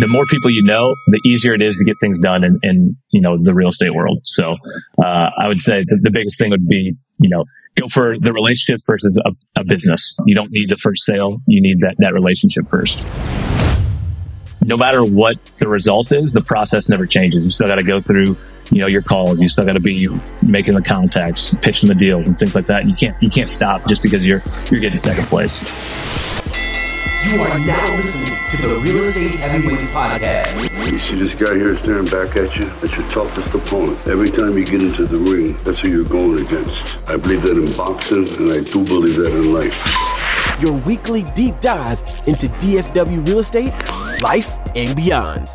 the more people you know, the easier it is to get things done in, in you know, the real estate world. So, uh, I would say the biggest thing would be, you know, go for the relationship versus a, a business. You don't need the first sale. You need that, that relationship first no matter what the result is, the process never changes. You still got to go through, you know, your calls. You still got to be making the contacts, pitching the deals, and things like that. You can't you can't stop just because you're you're getting second place. You are now listening to the Real Estate Heavyweights Podcast. You see this guy here staring back at you? That's your toughest opponent. Every time you get into the ring, that's who you're going against. I believe that in boxing, and I do believe that in life. Your weekly deep dive into DFW real estate, life, and beyond.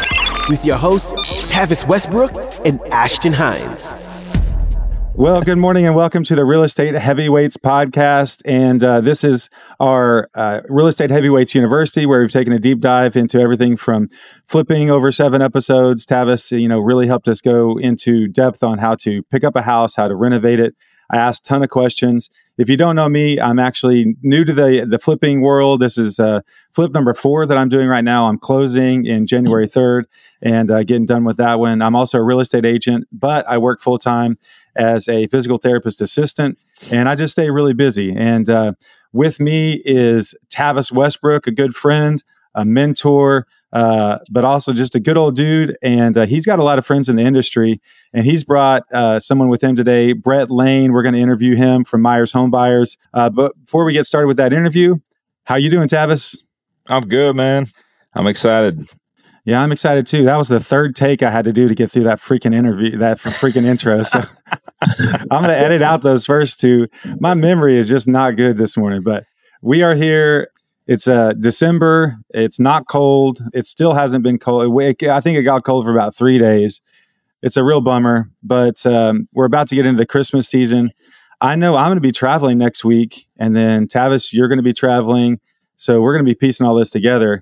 With your hosts, Tavis Westbrook and Ashton Hines. Well, good morning and welcome to the Real Estate Heavyweights podcast. And uh, this is our uh, Real Estate Heavyweights University, where we've taken a deep dive into everything from flipping over seven episodes. Tavis, you know, really helped us go into depth on how to pick up a house, how to renovate it. I asked a ton of questions. If you don't know me, I'm actually new to the the flipping world. This is uh, flip number four that I'm doing right now. I'm closing in January 3rd and uh, getting done with that one. I'm also a real estate agent, but I work full time as a physical therapist assistant, and I just stay really busy. And uh, with me is Tavis Westbrook, a good friend, a mentor, uh, but also just a good old dude. And uh, he's got a lot of friends in the industry. And he's brought uh, someone with him today, Brett Lane. We're going to interview him from Myers Home Buyers. Uh, but before we get started with that interview, how you doing, Tavis? I'm good, man. I'm excited. Yeah, I'm excited too. That was the third take I had to do to get through that freaking interview, that freaking intro. So I'm going to edit out those first two. My memory is just not good this morning, but we are here. It's uh, December. It's not cold. It still hasn't been cold. I think it got cold for about three days. It's a real bummer, but um, we're about to get into the Christmas season. I know I'm going to be traveling next week, and then Tavis, you're going to be traveling. So we're going to be piecing all this together.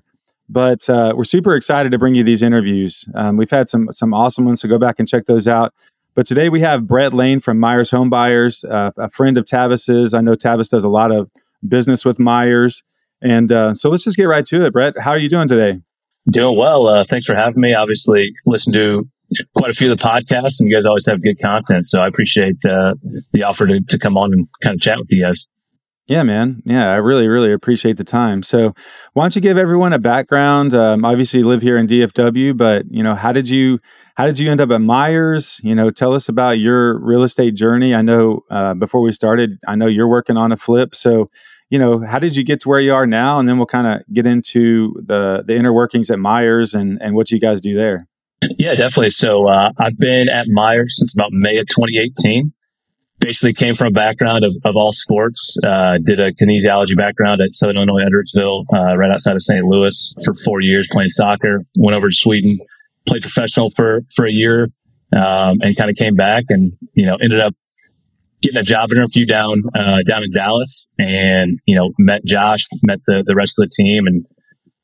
But uh, we're super excited to bring you these interviews. Um, we've had some some awesome ones, so go back and check those out. But today we have Brett Lane from Myers Home Buyers, uh, a friend of Tavis's. I know Tavis does a lot of business with Myers, and uh, so let's just get right to it. Brett, how are you doing today? Doing well. Uh, thanks for having me. Obviously, listen to quite a few of the podcasts, and you guys always have good content. So I appreciate uh, the offer to, to come on and kind of chat with you guys. Yeah, man. Yeah, I really, really appreciate the time. So, why don't you give everyone a background? Um, obviously, you live here in DFW, but you know, how did you how did you end up at Myers? You know, tell us about your real estate journey. I know uh, before we started, I know you're working on a flip. So, you know, how did you get to where you are now? And then we'll kind of get into the the inner workings at Myers and and what you guys do there. Yeah, definitely. So, uh, I've been at Myers since about May of 2018 basically came from a background of, of all sports. Uh, did a kinesiology background at Southern Illinois Edwardsville, uh, right outside of St. Louis for four years playing soccer. Went over to Sweden, played professional for, for a year, um, and kind of came back and, you know, ended up getting a job interview down, uh, down in Dallas and, you know, met Josh, met the, the rest of the team and,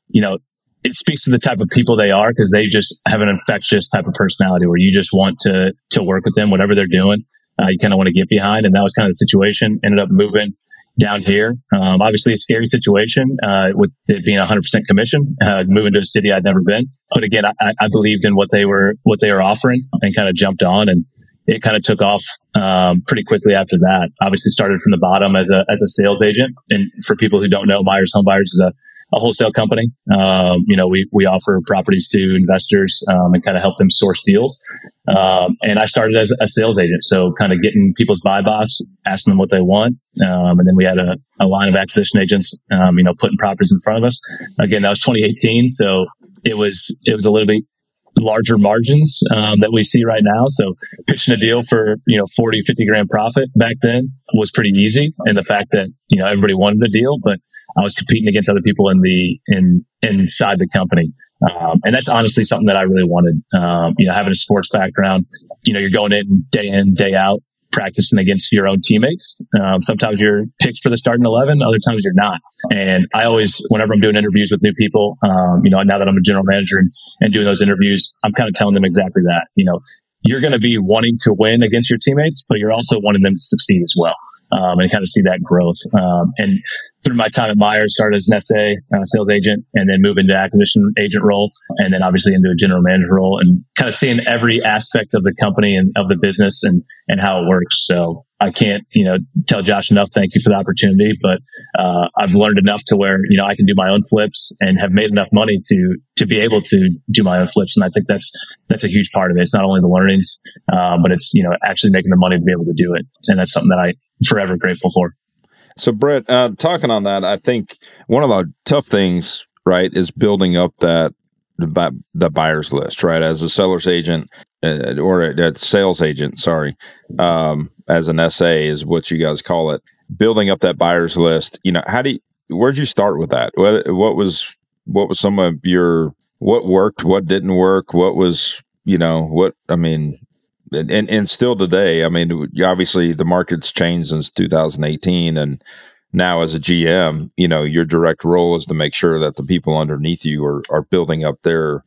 you know, it speaks to the type of people they are because they just have an infectious type of personality where you just want to to work with them, whatever they're doing uh, you kind of want to get behind. And that was kind of the situation. Ended up moving down here. Um, obviously, a scary situation uh, with it being 100% commission, uh, moving to a city I'd never been. But again, I, I, believed in what they were what they were offering and kind of jumped on, and it kind of took off um, pretty quickly after that. Obviously, started from the bottom as a as a sales agent. And for people who don't know, Myers Home Buyers is a a wholesale company. Um, you know, we, we offer properties to investors um, and kind of help them source deals. Um, and I started as a sales agent. So kind of getting people's buy box, asking them what they want. Um, and then we had a, a line of acquisition agents, um, you know, putting properties in front of us. Again, that was 2018. So it was, it was a little bit larger margins um, that we see right now. So pitching a deal for, you know, 40, 50 grand profit back then was pretty easy. And the fact that, you know, everybody wanted the deal, but I was competing against other people in the, in, inside the company. Um, and that's honestly something that I really wanted. Um, you know, having a sports background, you know, you're going in day in, day out, practicing against your own teammates. Um, sometimes you're picked for the starting 11, other times you're not. And I always, whenever I'm doing interviews with new people, um, you know, now that I'm a general manager and, and doing those interviews, I'm kind of telling them exactly that. You know, you're going to be wanting to win against your teammates, but you're also wanting them to succeed as well. Um, and kind of see that growth. Um, and through my time at Myers, started as an SA uh, sales agent, and then moved into acquisition agent role, and then obviously into a general manager role, and kind of seeing every aspect of the company and of the business and and how it works. So I can't, you know, tell Josh enough. Thank you for the opportunity, but uh, I've learned enough to where you know I can do my own flips and have made enough money to to be able to do my own flips, and I think that's that's a huge part of it. It's not only the learnings, uh, but it's you know actually making the money to be able to do it, and that's something that I forever grateful for. So, Brett, uh, talking on that, I think one of the tough things, right, is building up that the buyer's list, right? As a seller's agent uh, or a, a, sales agent, sorry, um, as an SA is what you guys call it. Building up that buyer's list, you know, how do you, where'd you start with that? What, what was what was some of your what worked, what didn't work, what was you know what I mean, and and, and still today, I mean, obviously the market's changed since 2018, and now as a GM, you know, your direct role is to make sure that the people underneath you are are building up their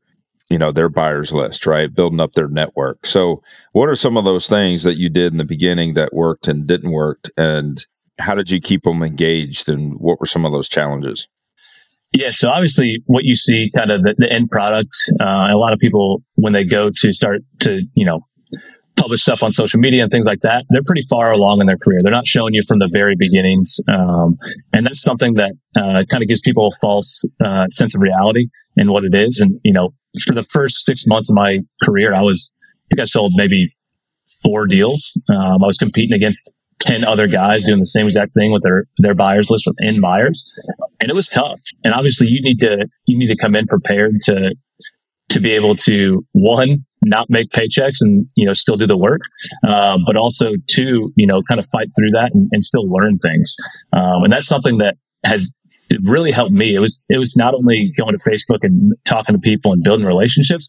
you know their buyers list right? Building up their network. So what are some of those things that you did in the beginning that worked and didn't work? And how did you keep them engaged and what were some of those challenges? Yeah so obviously what you see kind of the, the end product uh, a lot of people when they go to start to you know publish stuff on social media and things like that, they're pretty far along in their career. They're not showing you from the very beginnings. Um, and that's something that uh, kind of gives people a false uh, sense of reality and what it is. And, you know, for the first six months of my career, I was, I think I sold maybe four deals. Um, I was competing against 10 other guys doing the same exact thing with their, their buyers list within Myers. And it was tough. And obviously you need to, you need to come in prepared to, to be able to one, not make paychecks and you know still do the work uh, but also to you know kind of fight through that and, and still learn things. Um, and that's something that has really helped me. It was it was not only going to facebook and talking to people and building relationships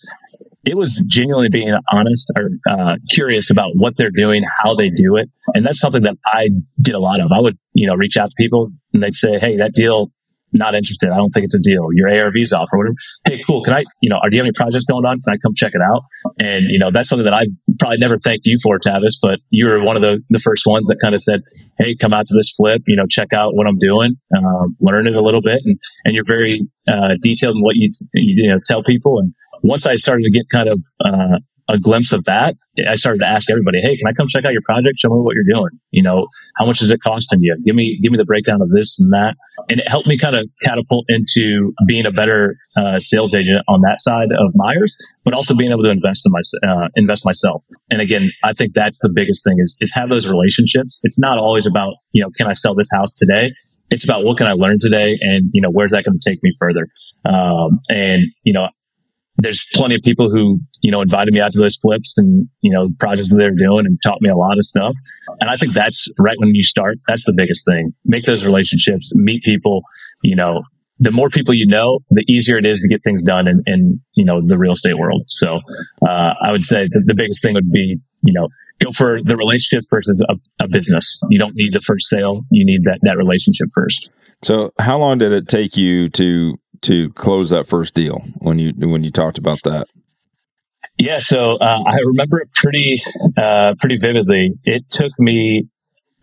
it was genuinely being honest or uh, curious about what they're doing how they do it. And that's something that i did a lot of. I would you know reach out to people and they'd say hey that deal not interested. I don't think it's a deal. Your ARV's off or whatever. Hey, cool. Can I, you know, are, do you have any projects going on? Can I come check it out? And, you know, that's something that I probably never thanked you for, Tavis, but you were one of the, the first ones that kind of said, Hey, come out to this flip, you know, check out what I'm doing, um, learn it a little bit. And, and you're very, uh, detailed in what you, you, you know, tell people. And once I started to get kind of, uh, a glimpse of that, I started to ask everybody, "Hey, can I come check out your project? Show me what you're doing. You know, how much is it costing you? Give me give me the breakdown of this and that." And it helped me kind of catapult into being a better uh, sales agent on that side of Myers, but also being able to invest in my uh, invest myself. And again, I think that's the biggest thing is is have those relationships. It's not always about you know, can I sell this house today? It's about what can I learn today, and you know, where's that going to take me further? Um, and you know, there's plenty of people who, you know, invited me out to those flips and, you know, projects that they're doing and taught me a lot of stuff. And I think that's right when you start. That's the biggest thing. Make those relationships, meet people, you know, the more people you know, the easier it is to get things done in, in you know, the real estate world. So, uh, I would say the biggest thing would be, you know, go for the relationship versus a, a business. You don't need the first sale. You need that, that relationship first. So how long did it take you to to close that first deal when you when you talked about that? Yeah, so uh, I remember it pretty uh, pretty vividly. It took me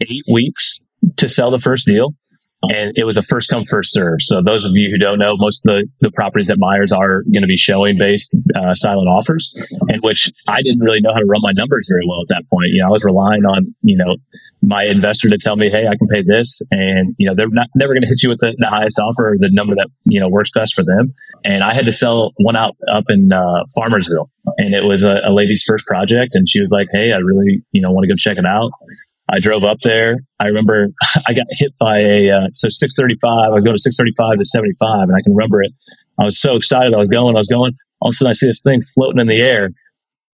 eight weeks to sell the first deal and it was a first come first serve. So those of you who don't know, most of the, the properties that Myers are going to be showing based uh, silent offers, in which I didn't really know how to run my numbers very well at that point. You know, I was relying on you know my investor to tell me, hey, I can pay this, and you know they're not never going to hit you with the, the, highest offer or the number that you know works best for them. And I had to sell one out up in uh, Farmersville, and it was a, a lady's first project, and she was like, hey, I really you know want to go check it out. I drove up there. I remember I got hit by a, uh, so 635, I was going to 635 to 75 and I can remember it. I was so excited. I was going, I was going. All of a sudden I see this thing floating in the air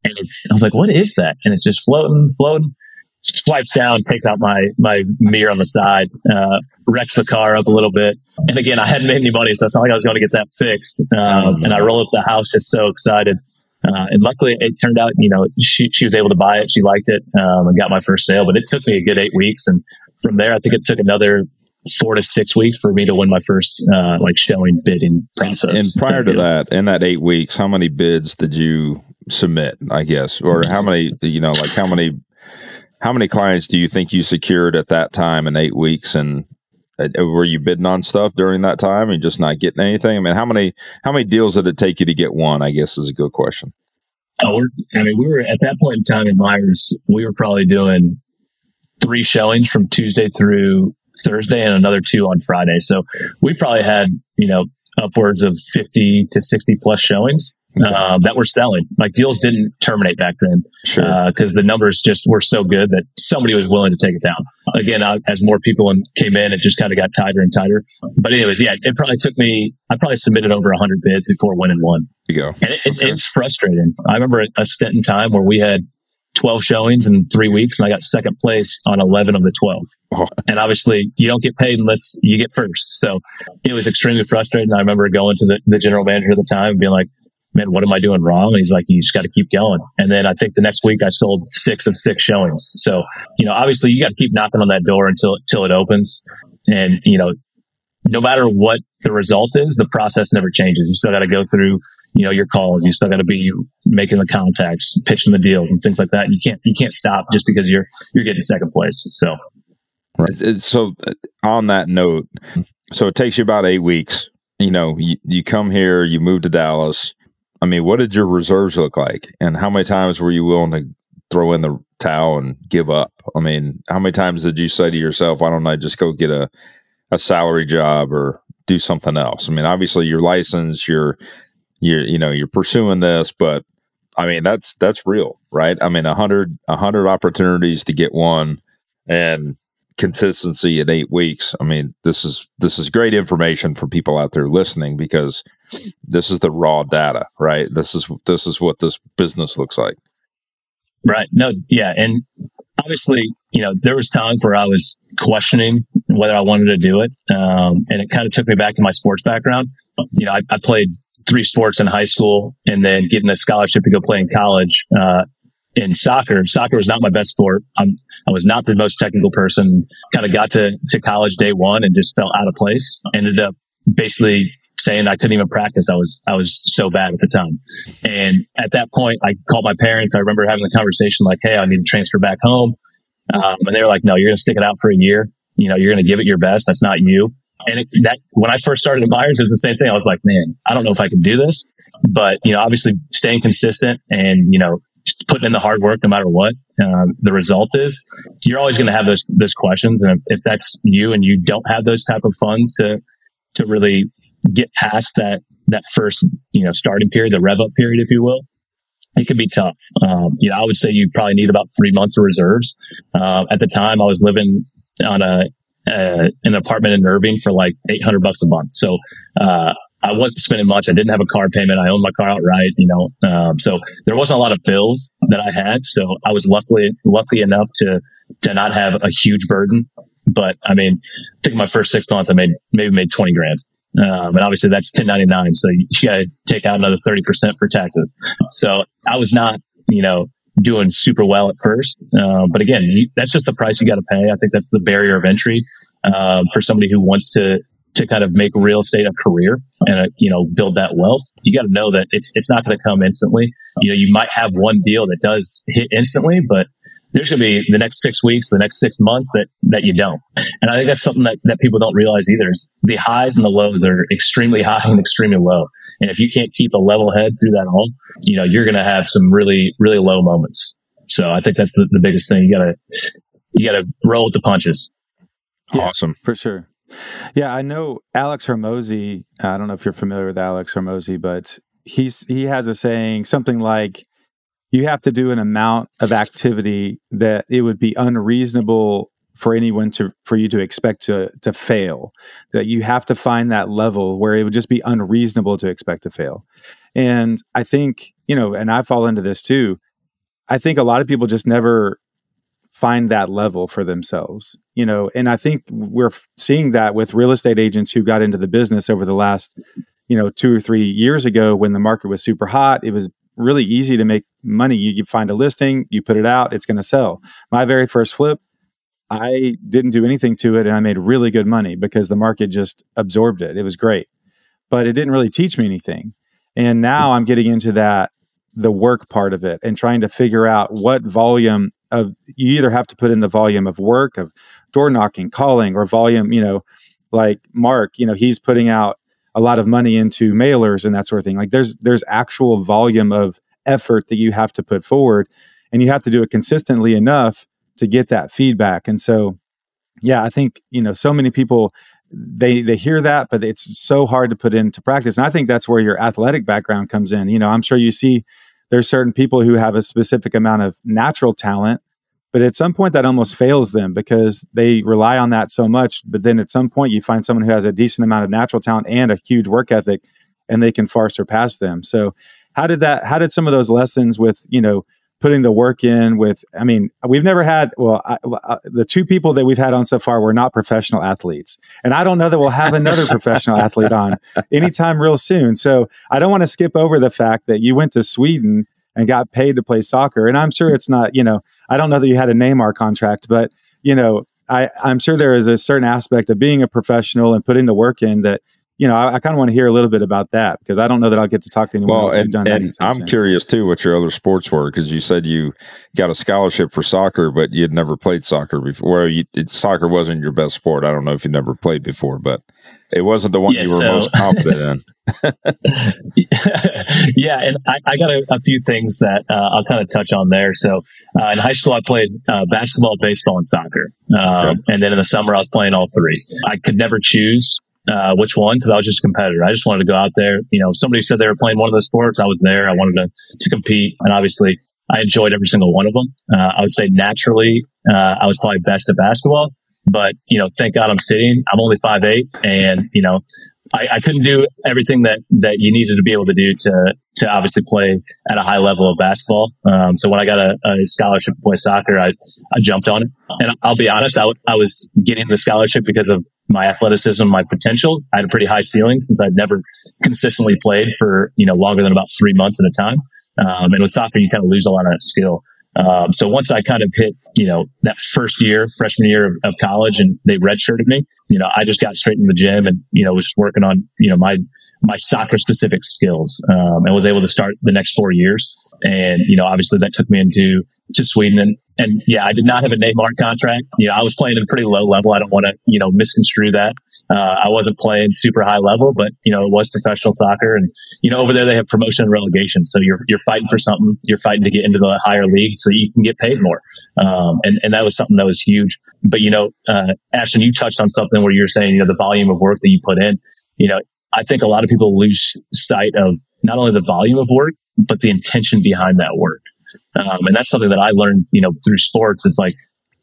and I was like, what is that? And it's just floating, floating, swipes down, takes out my, my mirror on the side, uh, wrecks the car up a little bit. And again, I hadn't made any money, so it's not like I was going to get that fixed. Um, and I roll up the house just so excited. Uh, and luckily, it turned out, you know, she, she was able to buy it. She liked it um, and got my first sale. But it took me a good eight weeks. And from there, I think it took another four to six weeks for me to win my first uh, like showing bidding process. And prior to that, in that eight weeks, how many bids did you submit? I guess, or how many? You know, like how many how many clients do you think you secured at that time in eight weeks? And Uh, were you bidding on stuff during that time and just not getting anything? I mean, how many how many deals did it take you to get one? I guess is a good question. Oh, I mean, we were at that point in time in Myers, we were probably doing three showings from Tuesday through Thursday and another two on Friday. So we probably had, you know, upwards of 50 to 60 plus showings okay. uh, that were selling. Like deals didn't terminate back then because sure. uh, the numbers just were so good that somebody was willing to take it down. Again, uh, as more people in, came in, it just kind of got tighter and tighter. But anyways, yeah, it probably took me, I probably submitted over 100 bids before winning one. You go. And it, okay. it, it's frustrating. I remember a stint in time where we had 12 showings in three weeks and I got second place on 11 of the 12. Oh. And obviously you don't get paid unless you get first. So it was extremely frustrating. I remember going to the, the general manager at the time and being like, man, what am I doing wrong? And he's like, you just got to keep going. And then I think the next week I sold six of six showings. So, you know, obviously you got to keep knocking on that door until, until it opens. And, you know, no matter what the result is, the process never changes. You still got to go through, you know, your calls. You still got to be making the contacts, pitching the deals and things like that. You can't, you can't stop just because you're, you're getting second place. So, right. So uh, on that note, so it takes you about eight weeks. You know, you, you come here, you move to Dallas, I mean, what did your reserves look like? And how many times were you willing to throw in the towel and give up? I mean, how many times did you say to yourself, why don't I just go get a, a salary job or do something else? I mean, obviously you're licensed, you're, you're, you know, you're pursuing this, but I mean, that's, that's real, right? I mean, a hundred, a hundred opportunities to get one and consistency in eight weeks. I mean, this is this is great information for people out there listening because this is the raw data, right? This is this is what this business looks like. Right. No, yeah, and obviously, you know, there was times where I was questioning whether I wanted to do it, um, and it kind of took me back to my sports background. You know, I, I, played three sports in high school, and then getting a scholarship to go play in college. Uh, in soccer, soccer was not my best sport. I'm, I was not the most technical person. Kind of got to, to college day one and just felt out of place. Ended up basically saying I couldn't even practice. I was, I was so bad at the time. And at that point, I called my parents. I remember having the conversation like, Hey, I need to transfer back home. Um, and they were like, no, you're going to stick it out for a year. You know, you're going to give it your best. That's not you. And it, that when I first started at Myers, it was the same thing. I was like, man, I don't know if I can do this, but you know, obviously staying consistent and you know, putting in the hard work no matter what uh, the result is, you're always going to have those those questions. And if, if, that's you and you don't have those type of funds to to really get past that that first you know starting period, the rev up period, if you will, it can be tough. Um, you know, I would say you probably need about three months of reserves. Uh, at the time, I was living on a uh, an apartment in Irving for like 800 bucks a month. So, uh, I wasn't spending much. I didn't have a car payment. I owned my car outright, you know. Um, so there wasn't a lot of bills that I had. So I was luckily lucky enough to to not have a huge burden. But I mean, I think my first six months I made maybe made twenty grand. Um, and obviously that's 1099. So you, you got to take out another 30% for taxes. So I was not, you know, doing super well at first. Uh, but again, you, that's just the price you got to pay. I think that's the barrier of entry um, for somebody who wants to to kind of make real estate a career and uh, you know build that wealth you got to know that it's it's not going to come instantly. You know you might have one deal that does hit instantly but there's going to be the next six weeks the next six months that that you don't. And i think that's something that, that people don't realize either is the highs and the lows are extremely high and extremely low. And if you can't keep a level head through that all you know you're going to have some really really low moments. So i think that's the, the biggest thing. You got to you got to roll with the punches. Awesome. for sure yeah, I know Alex Hormozi. Uh, I don't know if you're familiar with Alex Hormozi, but he's he has a saying something like you have to do an amount of activity that it would be unreasonable for anyone to for you to expect to to fail that you have to find that level where it would just be unreasonable to expect to fail and i think you know and i fall into this too i think a lot of people just never find that level for themselves you know? And i think we're seeing that with real estate agents who got into the business over the last you know 2 or 3 years ago when the market was super hot it was really easy to make money. You, you find a listing you put it out it's going to sell. My very first flip i didn't do anything to it and i made really good money because the market just absorbed it. It was great. But it didn't really teach me anything. And now i'm getting into that the work part of it and trying to figure out what volume of you either have to put in the volume of work of door knocking, calling, or volume, you know, like Mark, you know, he's putting out a lot of money into mailers and that sort of thing. Like there's there's actual volume of effort that you have to put forward and you have to do it consistently enough to get that feedback. And so yeah, I think, you know, so many people they they hear that but it's so hard to put into practice. And I think that's where your athletic background comes in. You know, I'm sure you see there's certain people who have a specific amount of natural talent but at some point that almost fails them because they rely on that so much. But then at some point you find someone who has a decent amount of natural talent and a huge work ethic and they can far surpass them. So how did that how did some of those lessons with you know putting the work in with i mean we've never had well I, I, uh, the two people that we've had on so far were not professional athletes. And i don't know that we'll have another professional athlete on anytime real soon. So i don't want to skip over the fact that you went to sweden and got paid to play soccer. And i'm sure it's not you know i don't know that you had a neymar contract but you know I, i'm sure there is a certain aspect of being a professional and putting the work in that you know, I, I kind of want to hear a little bit about that because I don't know that I'll get to talk to anyone well, else and, done and I'm curious too what your other sports were because you said you got a scholarship for soccer, but you had never played soccer before. Well, you, it, soccer wasn't your best sport. I don't know if you never played before, but it wasn't the one yeah, you were so, most confident in. yeah, and I, I got a, a, few things that uh, I'll kind of touch on there. So, uh, in high school, I played uh, basketball, baseball, and soccer, um, okay. and then in the summer, I was playing all three. I could never choose uh, which one because I was just a competitor. I just wanted to go out there. You know, somebody said they were playing one of those sports. I was there. I wanted to, to compete. And obviously, I enjoyed every single one of them. Uh, I would say naturally, uh, I was probably best at basketball. But, you know, thank God I'm sitting. I'm only five eight, And, you know, I, I, couldn't do everything that, that you needed to be able to do to, to obviously play at a high level of basketball. Um, so when I got a, a, scholarship to play soccer, I, I jumped on it. And I'll be honest, I, w- I was getting the scholarship because of my athleticism, my potential. I had a pretty high ceiling since I'd never consistently played for, you know, longer than about three months at a time. Um, and with soccer, you kind of lose a lot of skill. Um, so once I kind of hit, you know, that first year, freshman year of, of, college and they redshirted me, you know, I just got straight in the gym and, you know, was just working on, you know, my, my soccer specific skills, um, and was able to start the next four years. And, you know, obviously that took me into to Sweden and, and yeah, I did not have a Neymar contract. You know, I was playing at a pretty low level. I don't want to, you know, misconstrue that. Uh, I wasn't playing super high level, but you know, it was professional soccer. And, you know, over there they have promotion and relegation. So you're, you're fighting for something. You're fighting to get into the higher league so you can get paid more. Um, and, and that was something that was huge. But, you know, uh, Ashton, you touched on something where you're saying, you know, the volume of work that you put in, you know, I think a lot of people lose sight of not only the volume of work, but the intention behind that work. Um, and that's something that I learned, you know, through sports. It's like,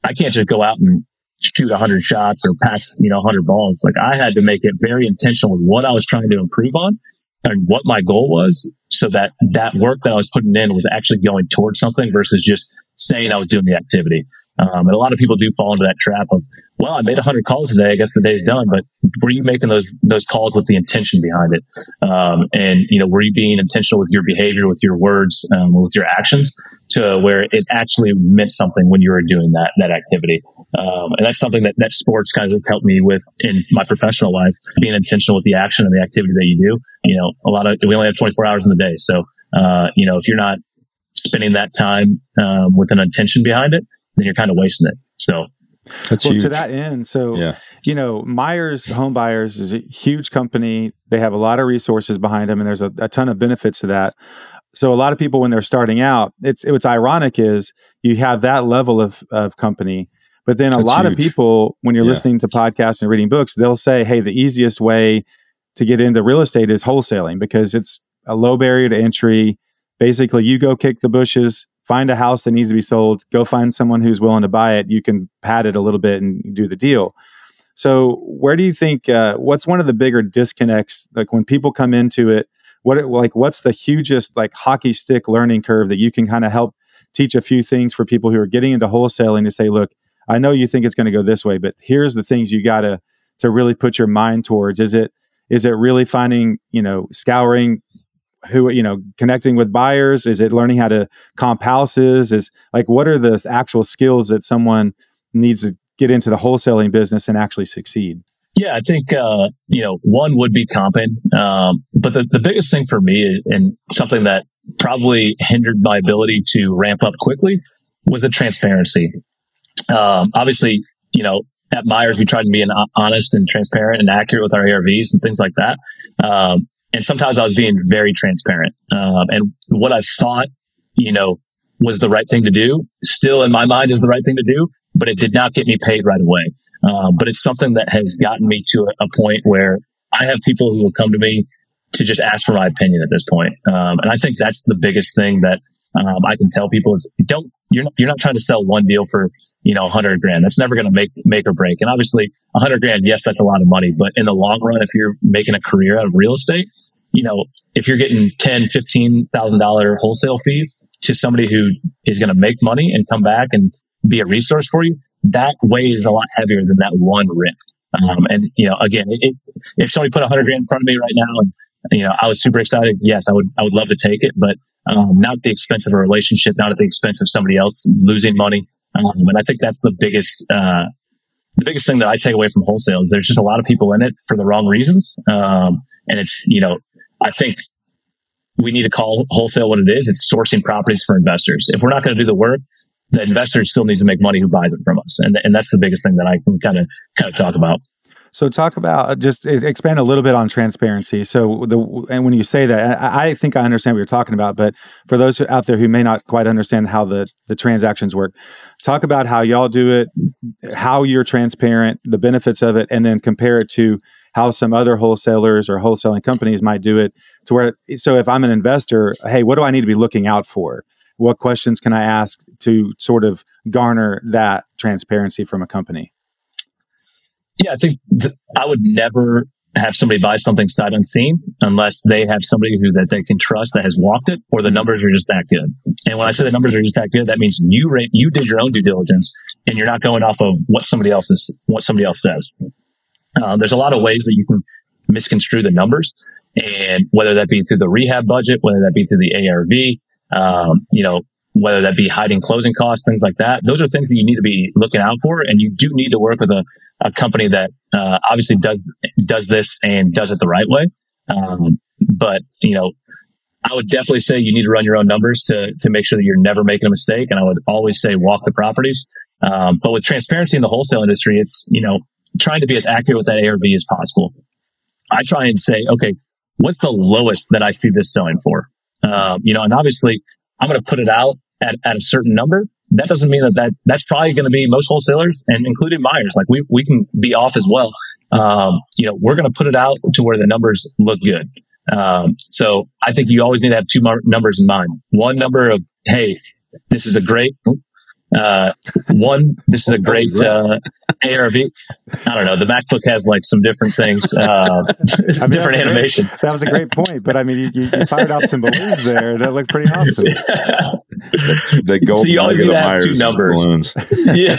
I can't just go out and shoot 100 shots or pass, you know, 100 balls. Like I had to make it very intentional with what I was trying to improve on and what my goal was so that that work that I was putting in was actually going towards something versus just saying I was doing the activity. Um, and a lot of people do fall into that trap of, well, I made 100 calls today. I guess the day's done. But were you making those those calls with the intention behind it? Um, and you know, were you being intentional with your behavior, with your words, um, with your actions, to where it actually meant something when you were doing that that activity? Um, and that's something that that sports kind of helped me with in my professional life, being intentional with the action and the activity that you do. You know, a lot of we only have 24 hours in the day, so uh, you know, if you're not spending that time um, with an intention behind it, then you're kind of wasting it. So that's well, huge. to that end, so yeah. you know, Myers Home Buyers is a huge company. They have a lot of resources behind them, and there's a, a ton of benefits to that. So a lot of people, when they're starting out, it's what's ironic is you have that level of of company, but then a That's lot huge. of people, when you're yeah. listening to podcasts and reading books, they'll say, "Hey, the easiest way to get into real estate is wholesaling because it's a low barrier to entry. Basically, you go kick the bushes, find a house that needs to be sold, go find someone who's willing to buy it. You can pad it a little bit and do the deal. So, where do you think? Uh, what's one of the bigger disconnects? Like when people come into it, what like what's the hugest like hockey stick learning curve that you can kind of help teach a few things for people who are getting into wholesaling to say, look, I know you think it's going to go this way, but here's the things you got to to really put your mind towards. Is it is it really finding you know scouring who you know connecting with buyers is it learning how to comp houses is like what are the actual skills that someone needs to get into the wholesaling business and actually succeed yeah i think uh, you know one would be comping um, but the, the biggest thing for me and something that probably hindered my ability to ramp up quickly was the transparency. Um, obviously, you know, at Myers, we tried to be an honest and transparent and accurate with our ARVs and things like that. Um, and sometimes I was being very transparent. Um, and what I thought, you know, was the right thing to do, still in my mind is the right thing to do, but it did not get me paid right away. Um, but it's something that has gotten me to a, a, point where I have people who will come to me to just ask for my opinion at this point. Um, and I think that's the biggest thing that um, I can tell people is don't you're not, you're not trying to sell one deal for you know, 100 grand. That's never going to make, make or break. And obviously 100 grand, yes, that's a lot of money, but in the long run, if you're making a career out of real estate, you know, if you're getting 10, $15,000 wholesale fees to somebody who is going to make money and come back and be a resource for you, that weighs a lot heavier than that one rip. Um, and, you know, again, it, if somebody put 100 grand in front of me right now and, you know, I was super excited. Yes, I would, I would love to take it, but um, not at the expense of a relationship, not at the expense of somebody else losing money. Um, and I think that's the biggest, uh, the biggest thing that I take away from wholesale is there's just a lot of people in it for the wrong reasons. Um, and it's, you know, I think we need to call wholesale what it is. It's sourcing properties for investors. If we're not going to do the work, the investor still needs to make money who buys it from us. And, and that's the biggest thing that I can kind of, kind of talk about. So talk about uh, just expand a little bit on transparency. So the and when you say that, I, think I understand what you're talking about. But for those out there who may not quite understand how the the transactions work, talk about how y'all do it, how you're transparent, the benefits of it, and then compare it to how some other wholesalers or wholesaling companies might do it. To where so if I'm an investor, hey, what do I need to be looking out for? What questions can I ask to sort of garner that transparency from a company? Yeah, I think th- I would never have somebody buy something sight unseen unless they have somebody who that they can trust that has walked it or the numbers are just that good. And when I say the numbers are just that good, that means you ra- you did your own due diligence and you're not going off of what somebody else is what somebody else says. Um, there's a lot of ways that you can misconstrue the numbers, and whether that be through the rehab budget, whether that be through the ARV, um, you know, whether that be hiding closing costs, things like that. Those are things that you need to be looking out for, and you do need to work with a a company that uh, obviously does does this and does it the right way. Um, but you know, I would definitely say you need to run your own numbers to to make sure that you're never making a mistake. And I would always say walk the properties. Um, but with transparency in the wholesale industry, it's you know trying to be as accurate with that ARV as possible. I try and say, okay, what's the lowest that I see this selling for? Um, you know, and obviously I'm going to put it out at, at a certain number, that doesn't mean that, that that's probably going to be most wholesalers and including Myers. Like we, we can be off as well. Um, you know, we're going to put it out to where the numbers look good. Um, so I think you always need to have two mar- numbers in mind. One number of, Hey, this is a great, uh, one, this is a great uh, ARV. I don't know. The MacBook has like some different things, uh, I mean, different animation. that was a great point, but I mean, you, you, fired off some balloons there that looked pretty awesome. the gold so you always need to have two numbers. yeah.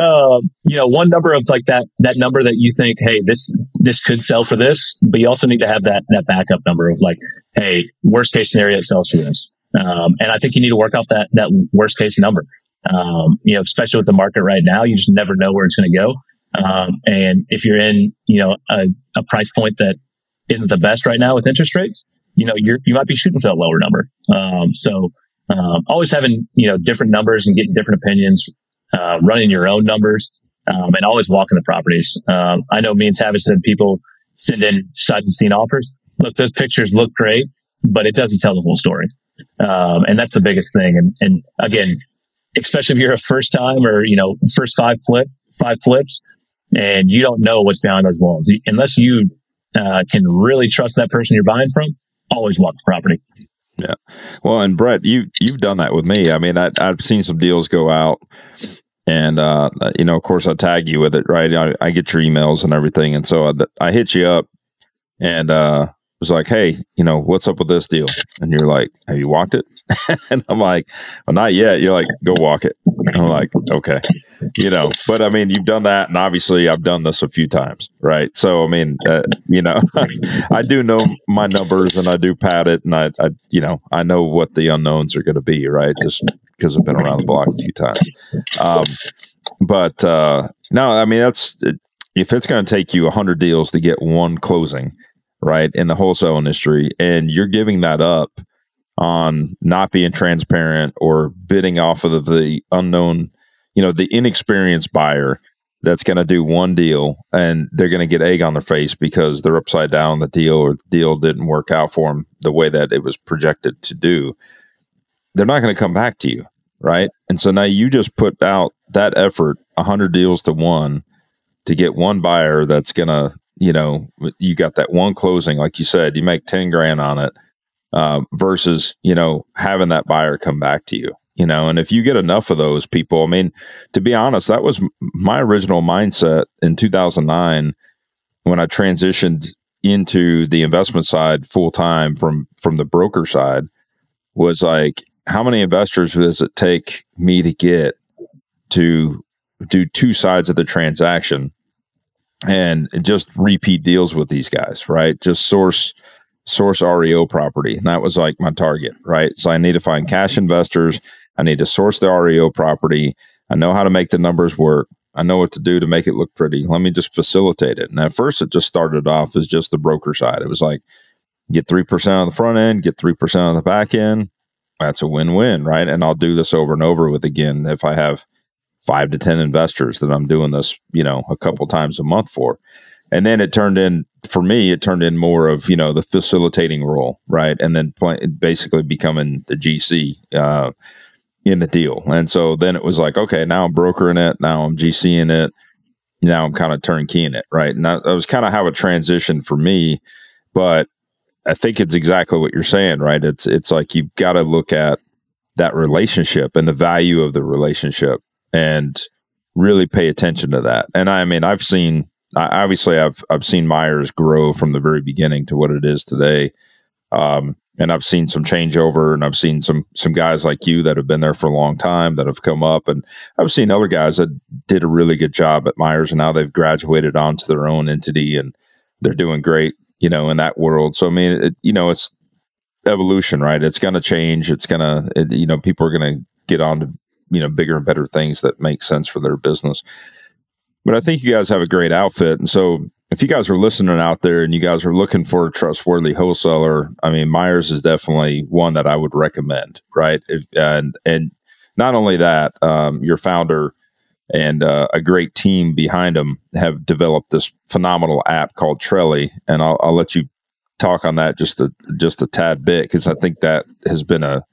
Um, you know, one number of like that that number that you think, hey, this this could sell for this, but you also need to have that that backup number of like, hey, worst case scenario, it sells for this. Um, and I think you need to work off that that worst case number. Um, you know, especially with the market right now, you just never know where it's going to go. Um, and if you're in, you know, a, a, price point that isn't the best right now with interest rates, you know, you're, you might be shooting for that lower number. Um, so, um, always having, you know, different numbers and getting different opinions, uh, running your own numbers, um, and always walking the properties. Um, I know me and Tavis said people send in sight unseen offers. Look, those pictures look great, but it doesn't tell the whole story. Um, and that's the biggest thing. And, and again, especially if you're a first time or, you know, first five flip, five flips and you don't know what's behind those walls. Unless you, uh, can really trust that person you're buying from, always want the property. Yeah. Well, and Brett, you, you've done that with me. I mean, I, I've seen some deals go out and, uh, you know, of course I tag you with it, right? I, I get your emails and everything. And so I, I hit you up and, uh, was like, Hey, you know, what's up with this deal? And you're like, Have you walked it? and I'm like, Well, not yet. You're like, Go walk it. And I'm like, Okay. You know, but I mean, you've done that. And obviously, I've done this a few times. Right. So, I mean, uh, you know, I do know my numbers and I do pad it. And I, I you know, I know what the unknowns are going to be. Right. Just because I've been around the block a few times. Um, but uh, no, I mean, that's if it's going to take you a 100 deals to get one closing right in the wholesale industry and you're giving that up on not being transparent or bidding off of the unknown, you know, the inexperienced buyer that's going to do one deal and they're going to get egg on their face because they're upside down the deal or the deal didn't work out for them the way that it was projected to do. They're not going to come back to you, right? And so now you just put out that effort, 100 deals to one to get one buyer that's going to, you know, you got that one closing like you said, you make 10 grand on it uh, versus you know having that buyer come back to you you know and if you get enough of those people i mean to be honest that was my original mindset in 2009 when i transitioned into the investment side full time from from the broker side was like how many investors does it take me to get to do two sides of the transaction and just repeat deals with these guys right just source source REO property. And that was like my target, right? So I need to find cash investors. I need to source the REO property. I know how to make the numbers work. I know what to do to make it look pretty. Let me just facilitate it. And at first, it just started off as just the broker side. It was like get 3% on the front end, get 3% on the back end. That's a win win, right? And I'll do this over and over with again if I have five to 10 investors that I'm doing this, you know, a couple times a month for. And then it turned in for me, it turned in more of you know the facilitating role, right, and then basically becoming the GC uh, in the deal. And so then it was like, okay, now I'm brokering it, now I'm GCing it, now I'm kind of turnkeying it, right. And that, that was kind of how it transitioned for me. But I think it's exactly what you're saying, right? It's it's like you've got to look at that relationship and the value of the relationship and really pay attention to that. And I mean, I've seen obviously I've I've seen Myers grow from the very beginning to what it is today. Um, and I've seen some changeover and I've seen some some guys like you that have been there for a long time that have come up and I've seen other guys that did a really good job at Myers and now they've graduated onto their own entity and they're doing great, you know, in that world. So I mean, it, you know, it's evolution, right? It's going to change. It's going to, you know, people are going to get on to, you know, bigger and better things that make sense for their business. But I think you guys have a great outfit. And so if you guys are listening out there and you guys are looking for a trustworthy wholesaler, I mean, Myers is definitely one that I would recommend, right? If, and and not only that, um, your founder and uh, a great team behind him have developed this phenomenal app called Trelli, and I'll, I'll let you talk on that just a just a tad bit because I think that has been a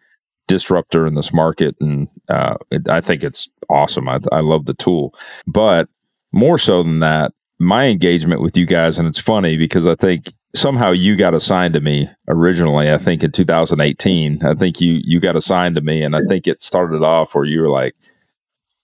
disruptor in this market, and uh, it, I think it's awesome. I, I love the tool, but more so than that, my engagement with you guys, and it's funny because I think somehow you got assigned to me originally. I think in 2018, I think you you got assigned to me, and I think it started off where you were like,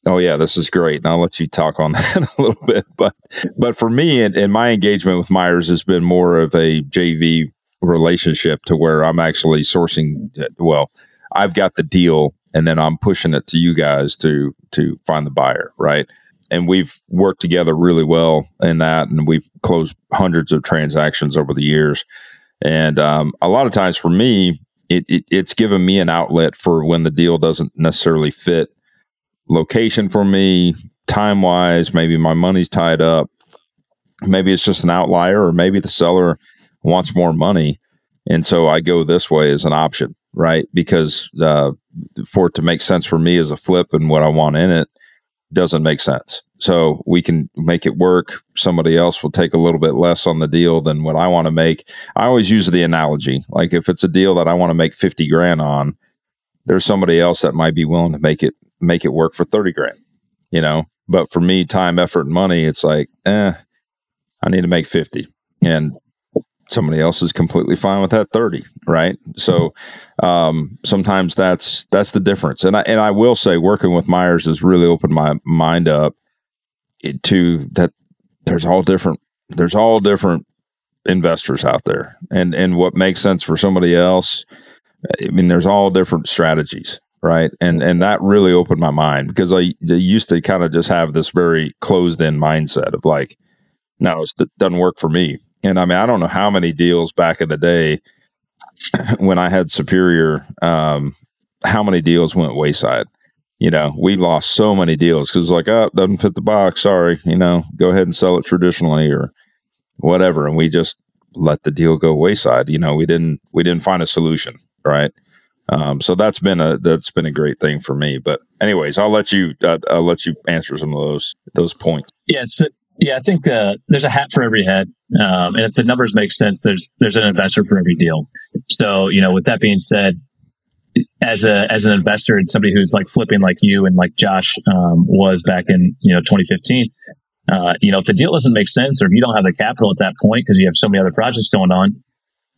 "Oh yeah, this is great," and I'll let you talk on that a little bit. But but for me, and, and my engagement with Myers has been more of a JV relationship to where I'm actually sourcing. Well, I've got the deal, and then I'm pushing it to you guys to to find the buyer, right? and we've worked together really well in that and we've closed hundreds of transactions over the years. And um, a lot of times for me it, it, it's given me an outlet for when the deal doesn't necessarily fit location for me time wise maybe my money's tied up. Maybe it's just an outlier or maybe the seller wants more money. And so i go this way as an option right because uh, for it to make sense for me as a flip and what i want in it doesn't make sense. So we can make it work. Somebody else will take a little bit less on the deal than what I want to make. I always use the analogy like if it's a deal that I want to make 50 grand on, there's somebody else that might be willing to make it make it work for 30 grand, you know. But for me, time, effort, and money, it's like, eh, I need to make 50. And somebody else is completely fine with that 30 right? So um, sometimes that's that's the difference. And i and i will say working with myers has really opened my mind up to that there's all different there's all different investors out there. And and what makes sense for somebody else i mean there's all different strategies right? And and that really opened my mind because i, I used to kind of just have this very closed in mindset of like no it doesn't work for me and I mean, I don't know how many deals back in the day when I had Superior, um, how many deals went wayside. You know, we lost so many deals because like, oh, it doesn't fit the box. Sorry, you know, go ahead and sell it traditionally or whatever. And we just let the deal go wayside. You know, we didn't we didn't find a solution, right? Um, so that's been a that's been a great thing for me. But anyways, I'll let you uh, I'll let you answer some of those those points. Yeah, so, yeah, I think uh, there's a hat for every head, um, and if the numbers make sense, there's there's an investor for every deal. So you know, with that being said, as a as an investor and somebody who's like flipping like you and like Josh um, was back in you know 2015. Uh, you know, if the deal doesn't make sense or if you don't have the capital at that point because you have so many other projects going on,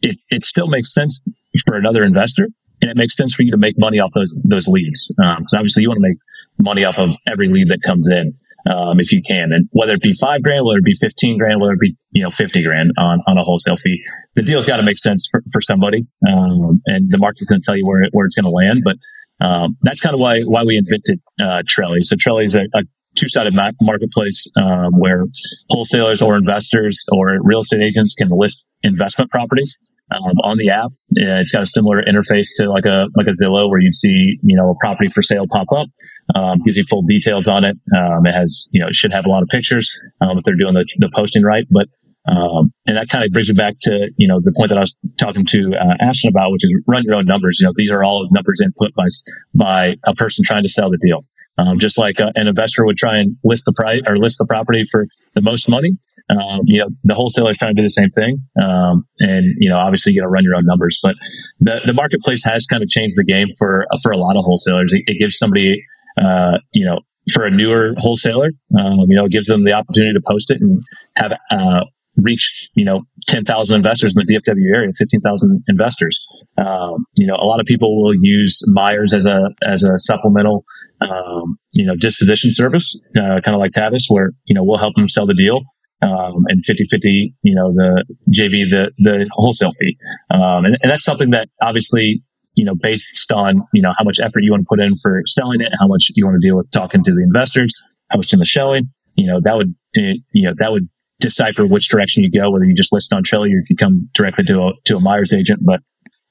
it, it still makes sense for another investor and it makes sense for you to make money off those those leads. Because um, obviously you want to make money off of every lead that comes in um, if you can, and whether it be five grand, whether it be fifteen grand, whether it be you know fifty grand on on a wholesale fee, the deal's got to make sense for, for somebody, um, and the market's going to tell you where where it's going to land. But um, that's kind of why why we invented uh, Trelli. So Trelli is a, a two-sided marketplace um, where wholesalers or investors or real estate agents can list investment properties um, on the app. It's got a similar interface to like a like a Zillow where you'd see you know a property for sale pop up, um, gives you full details on it. Um, it has you know it should have a lot of pictures um, if they're doing the, the posting right, but. Um, and that kind of brings me back to you know the point that I was talking to uh, Ashton about, which is run your own numbers. You know these are all numbers input by by a person trying to sell the deal. Um, just like uh, an investor would try and list the price or list the property for the most money, um, you know, the wholesaler is trying to do the same thing. Um, and, you know, obviously you got to run your own numbers, but the, the marketplace has kind of changed the game for, for a lot of wholesalers. It, it gives somebody, uh, you know, for a newer wholesaler, um, you know, it gives them the opportunity to post it and have, uh, reach, you know, 10,000 investors in the DFW area, 15,000 investors. Um, you know, a lot of people will use Myers as a, as a supplemental, um, you know, disposition service, uh, kind of like Tavis, where, you know, we'll help them sell the deal. Um, and 50 50, you know, the JV, the, the wholesale fee. Um, and, and that's something that obviously, you know, based on, you know, how much effort you want to put in for selling it, how much you want to deal with talking to the investors, how much hosting the showing, you know, that would, you know, that would decipher which direction you go, whether you just list on Trelli or if you come directly to a, to a Myers agent. But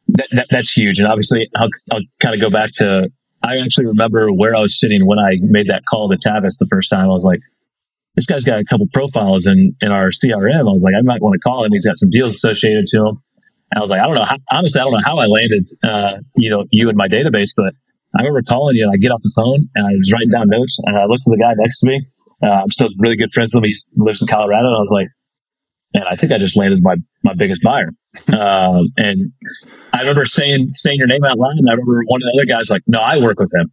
that, that, that's huge. And obviously, I'll, I'll kind of go back to, I actually remember where I was sitting when I made that call to Tavis the first time. I was like, this guy's got a couple profiles in, in our CRM. I was like, I might want to call him. He's got some deals associated to him. And I was like, I don't know. How, honestly, I don't know how I landed, uh, you know, you in my database, but I remember calling you and I get off the phone and I was writing down notes and I looked at the guy next to me uh, I'm still really good friends with him. He lives in Colorado. And I was like, man, I think I just landed my, my biggest buyer. Um, and I remember saying, saying your name out loud. And I remember one of the other guys like, no, I work with him.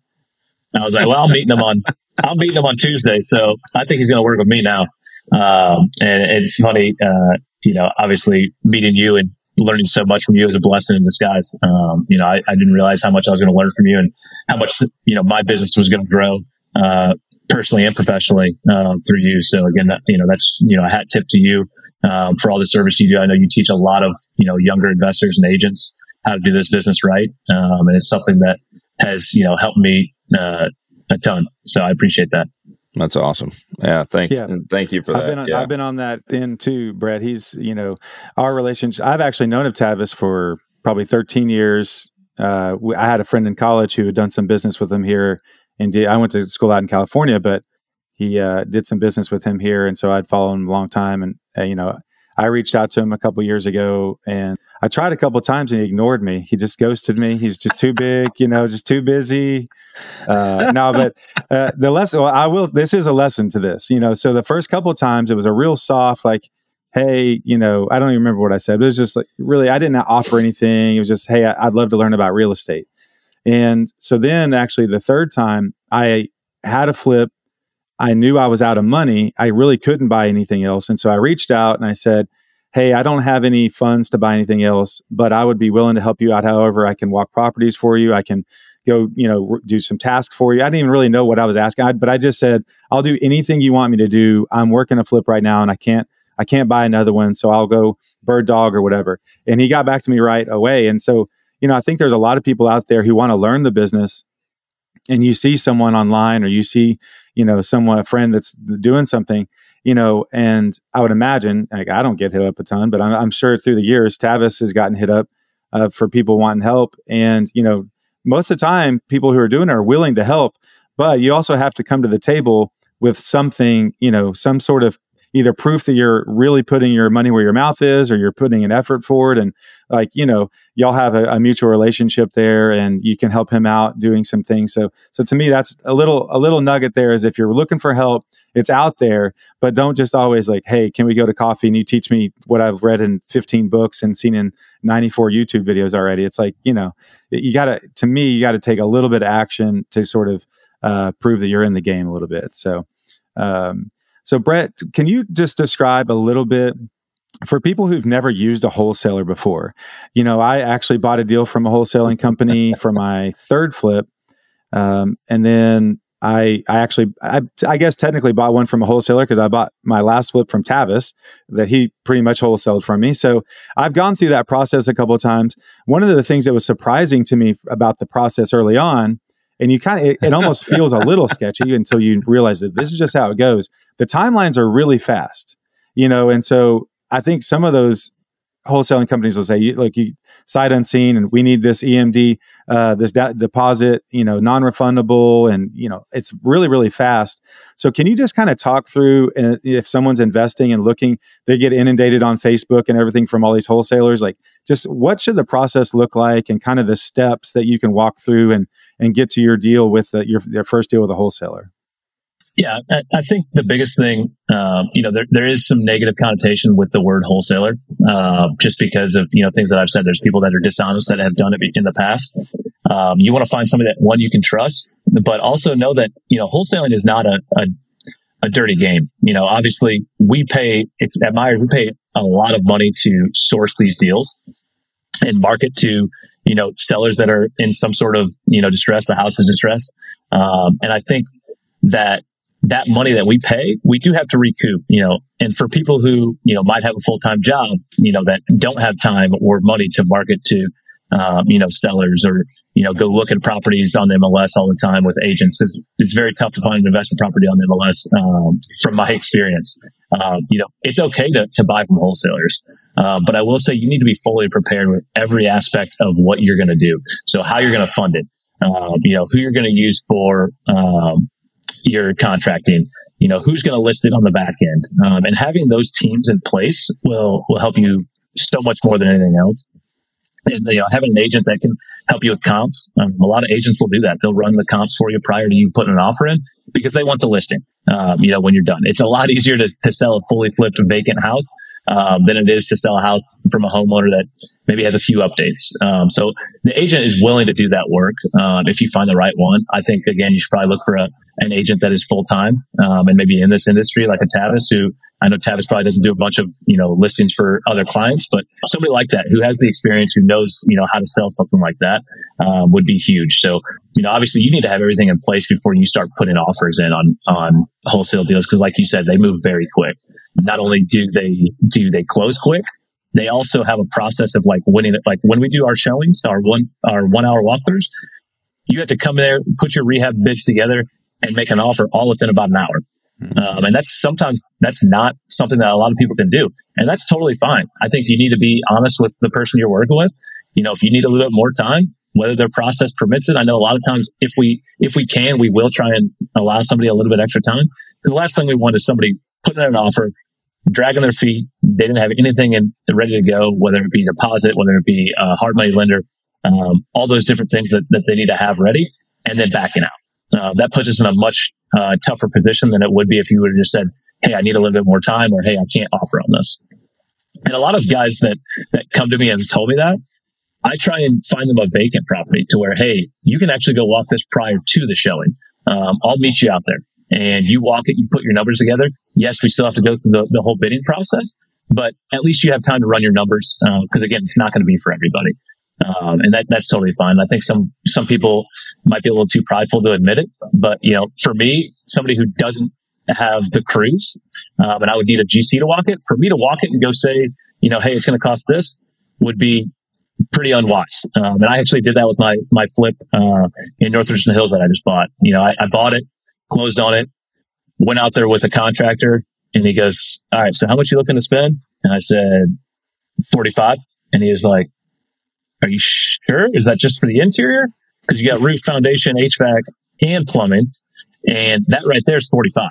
And I was like, well, I'm meeting him on, I'm meeting him on Tuesday. So I think he's going to work with me now. Um, and it's funny, uh, you know, obviously meeting you and learning so much from you is a blessing in disguise. Um, you know, I, I, didn't realize how much I was going to learn from you and how much, you know, my business was going to grow, uh, personally and professionally um, through you. So again, that, you know, that's you know a hat tip to you um, for all the service you do. I know you teach a lot of you know younger investors and agents how to do this business right, um, and it's something that has you know helped me uh, a ton. So I appreciate that. That's awesome. Yeah, thank yeah. thank you for that. I've been on, yeah. I've been on that end too, Brett. He's you know our relationship. I've actually known of Tavis for probably 13 years. Uh, I had a friend in college who had done some business with him here and I went to school out in California, but he uh, did some business with him here, and so I'd followed him a long time. And uh, you know, I reached out to him a couple years ago, and I tried a couple times, and he ignored me. He just ghosted me. He's just too big, you know, just too busy. Uh, no, but uh, the lesson well, I will. This is a lesson to this, you know. So the first couple times, it was a real soft, like hey, you know, I don't even remember what I said, but it was just like really, I didn't offer anything. It was just, hey, I'd love to learn about real estate. And so then actually the third time I had a flip. I knew I was out of money. I really couldn't buy anything else. And so I reached out and I said, Hey, I don't have any funds to buy anything else, but I would be willing to help you out. However, I can walk properties for you. I can go, you know, do some tasks for you. I didn't even really know what I was asking, but I just said, I'll do anything you want me to do. I'm working a flip right now and I can't, I can't buy another one. So I'll go bird dog or whatever. And he got back to me right away. And so you know, I think there's a lot of people out there who want to learn the business and you see someone online or you see, you know, someone, a friend that's doing something, you know, and I would imagine, like, I don't get hit up a ton, but I'm, I'm sure through the years, Tavis has gotten hit up uh, for people wanting help. And, you know, most of the time, people who are doing it are willing to help, but you also have to come to the table with something, you know, some sort of either proof that you're really putting your money where your mouth is or you're putting an effort forward. And like you know y'all have a, a, mutual relationship there and you can help him out doing some things. So so to me that's a little a little nugget there is if you're looking for help it's out there but don't just always like hey can we go to coffee and you teach me what i've read in 15 books and seen in 94 youtube videos already? It's like you know you gotta to me you gotta take a little bit of action to sort of uh, prove that you're in the game a little bit. So um, so brett can you just describe a little bit for people who've never used a wholesaler before, you know, I actually bought a deal from a wholesaling company for my third flip. Um, and then I, I actually, I, I, guess technically bought one from a wholesaler because I bought my last flip from Tavis that he pretty much wholesaled from me. So I've gone through that process a couple of times. One of the things that was surprising to me about the process early on, and you kind of, it, it almost feels a little sketchy until you realize that this is just how it goes. The timelines are really fast, you know, and so I think some of those wholesaling companies will say, look, you sight unseen, and we need this EMD, uh, this da- deposit, you know, non-refundable, and you know, it's really, really fast. So, can you just kind of talk through uh, if someone's investing and looking, they get inundated on Facebook and everything from all these wholesalers, like just what should the process look like, and kind of the steps that you can walk through and and get to your deal with the, your your first deal with a wholesaler. Yeah, I, think the biggest thing, um, you know, there, there is some negative connotation with the word wholesaler, uh, just because of, you know, things that I've said. There's people that are dishonest that have done it in the past. Um, you want to find somebody that, one, you can trust, but also know that, you know, wholesaling is not a, a, a dirty game. You know, obviously we pay, at Myers, we pay a lot of money to source these deals and market to, you know, sellers that are in some sort of, you know, distress, the house is distressed. Um, and I think that that money that we pay, we do have to recoup, you know, and for people who, you know, might have a full time job, you know, that don't have time or money to market to, um, you know, sellers or, you know, go look at properties on the MLS all the time with agents because it's very tough to find an investment property on the MLS um, from my experience. Um, you know, it's okay to, to buy from wholesalers. Uh, but I will say you need to be fully prepared with every aspect of what you're going to do. So how you're going to fund it, um, you know, who you're going to use for, um, you're contracting, you know, who's going to list it on the back end. Um, and having those teams in place will, will help you so much more than anything else. And, you know, having an agent that can help you with comps. Um, a lot of agents will do that. They'll run the comps for you prior to you putting an offer in because they want the listing. Um, you know, when you're done, it's a lot easier to, to sell a fully flipped vacant house um, than it is to sell a house from a homeowner that maybe has a few updates. Um, so the agent is willing to do that work um, if you find the right one. I think again, you should probably look for a, an agent that is full time um, and maybe in this industry, like a Tavis, who I know Tavis probably doesn't do a bunch of you know listings for other clients, but somebody like that who has the experience, who knows you know how to sell something like that, um, would be huge. So you know, obviously, you need to have everything in place before you start putting offers in on on wholesale deals because, like you said, they move very quick not only do they do they close quick, they also have a process of like winning it. Like when we do our showings, our one our one hour walkthroughs, you have to come there, put your rehab bids together, and make an offer all within about an hour. Mm-hmm. Um, and that's sometimes that's not something that a lot of people can do, and that's totally fine. I think you need to be honest with the person you're working with. You know, if you need a little bit more time, whether their process permits it. I know a lot of times if we if we can, we will try and allow somebody a little bit extra time. The last thing we want is somebody putting in an offer, dragging their feet. They didn't have anything in, ready to go, whether it be deposit, whether it be a hard money lender, um, all those different things that, that they need to have ready, and then backing out. Uh, that puts us in a much uh, tougher position than it would be if you would have just said, "Hey, I need a little bit more time," or "Hey, I can't offer on this." And a lot of guys that that come to me and told me that, I try and find them a vacant property to where, hey, you can actually go walk this prior to the showing. Um, I'll meet you out there and you walk it, you put your numbers together. Yes, we still have to go through the, the whole bidding process, but at least you have time to run your numbers. Because uh, again, it's not going to be for everybody. Um, and that, that's totally fine. I think some, some people might be a little too prideful to admit it, but you know, for me, somebody who doesn't have the crews, um, and I would need a GC to walk it for me to walk it and go say, you know, Hey, it's going to cost this would be pretty unwise. Um, and I actually did that with my, my flip, uh, in North Richland Hills that I just bought. You know, I, I bought it, closed on it, went out there with a contractor and he goes, all right, so how much you looking to spend? And I said, 45. And he was like, are you sure? Is that just for the interior? Cause you got roof foundation, HVAC and plumbing. And that right there is 45.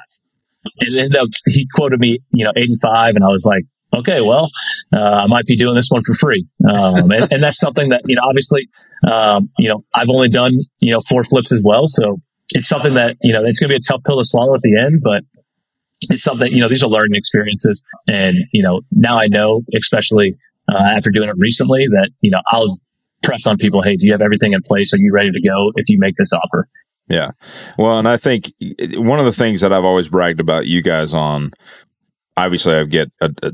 and up he quoted me, you know, 85, and I was like, okay, well, uh, I might be doing this one for free. Um, and, and, that's something that, you know, obviously, um, you know, I've only done, you know, four flips as well. So it's something that, you know, it's going to be a tough pill to swallow at the end, but it's something, you know, these are learning experiences. And, you know, now I know, especially uh, after doing it recently, that, you know, I'll press on people, hey, do you have everything in place? Are you ready to go if you make this offer? Yeah. Well, and I think one of the things that I've always bragged about you guys on, obviously, I get a, a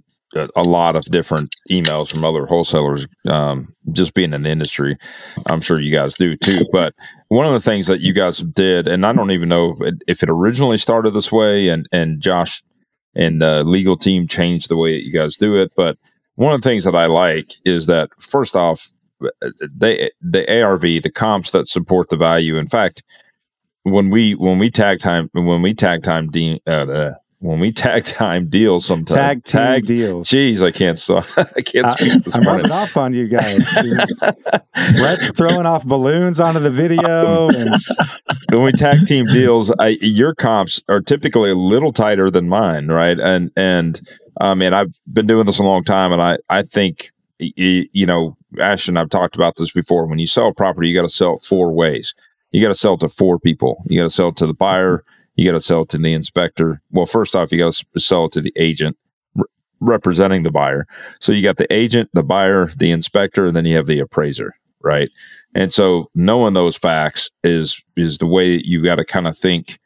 a lot of different emails from other wholesalers um, just being in the industry. I'm sure you guys do too but one of the things that you guys did and i don't even know if it, originally started this way and and josh and the legal team changed the way that you guys do it but one of the things that i like is that first off they the arv the comps that support the value. In fact when we when we tag time when we tag time de- uh, the when we tag time deals sometimes. Tag team tag, deals. Jeez, I can't I can't speak this I'm morning. off on you guys. Brett's throwing off balloons onto the video. And... when we tag team deals, I, your comps are typically a little tighter than mine, right? And and I mean, I've been doing this a long time, and I I think you know, Ashton, I've talked about this before. When you sell a property, you got to sell it four ways. You got to sell it to four people. You got to sell it to the buyer you got to sell it to the inspector. Well, first off, you got to sell it to the agent re- representing the buyer. So you got the agent, the buyer, the inspector, and then you have the appraiser, right? And so knowing those facts is is the way that you got to kind of think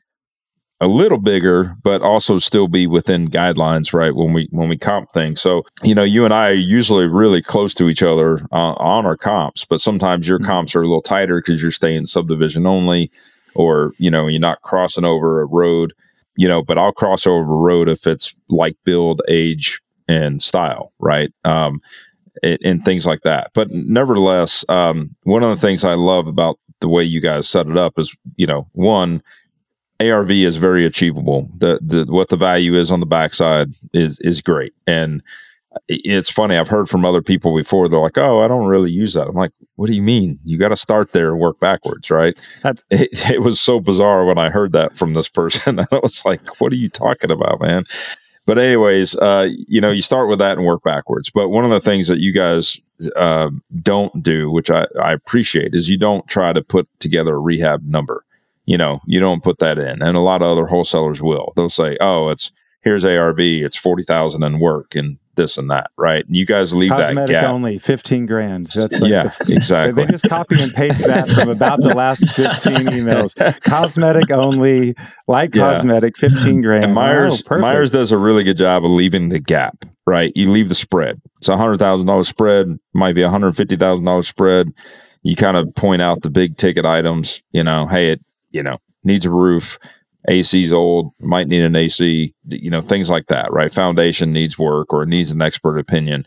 a little bigger, but also still be within guidelines, right? When we when we comp things, so you know, you and I are usually really close to each other uh, on our comps, but sometimes your mm-hmm. comps are a little tighter because you're staying subdivision only or you know you're not crossing over a road you know but i'll cross over a road if it's like build age and style right? Um and, and things like that. But nevertheless um one of the things i love about the way you guys set it up is you know one arv is very achievable. The the what the value is on the backside is is great. And it's funny. I've heard from other people before. They're like, "Oh, I don't really use that." I'm like, "What do you mean? You got to start there and work backwards, right?" It, it, was so bizarre when I heard that from this person. I was like, "What are you talking about, man?" But anyways, uh, you know, you start with that and work backwards. But one of the things that you guys uh, don't do, which I, I appreciate, is you don't try to put together a rehab number. You know, you don't put that in, and a lot of other wholesalers will. They'll say, "Oh, it's." Here's ARV. It's forty thousand in work, and this and that, right? And you guys leave Cosmetic that gap. only, fifteen grand. That's like yeah, the, exactly. They just copy and paste that from about the last fifteen emails. Cosmetic only, like yeah. cosmetic, fifteen grand. And Myers oh, Myers does a really good job of leaving the gap, right? You leave the spread. It's a hundred thousand dollar spread, might be a hundred fifty thousand dollar spread. You kind of point out the big ticket items. You know, hey, it you know needs a roof AC's old, might need an AC, you know, things like that, right? Foundation needs work or needs an expert opinion.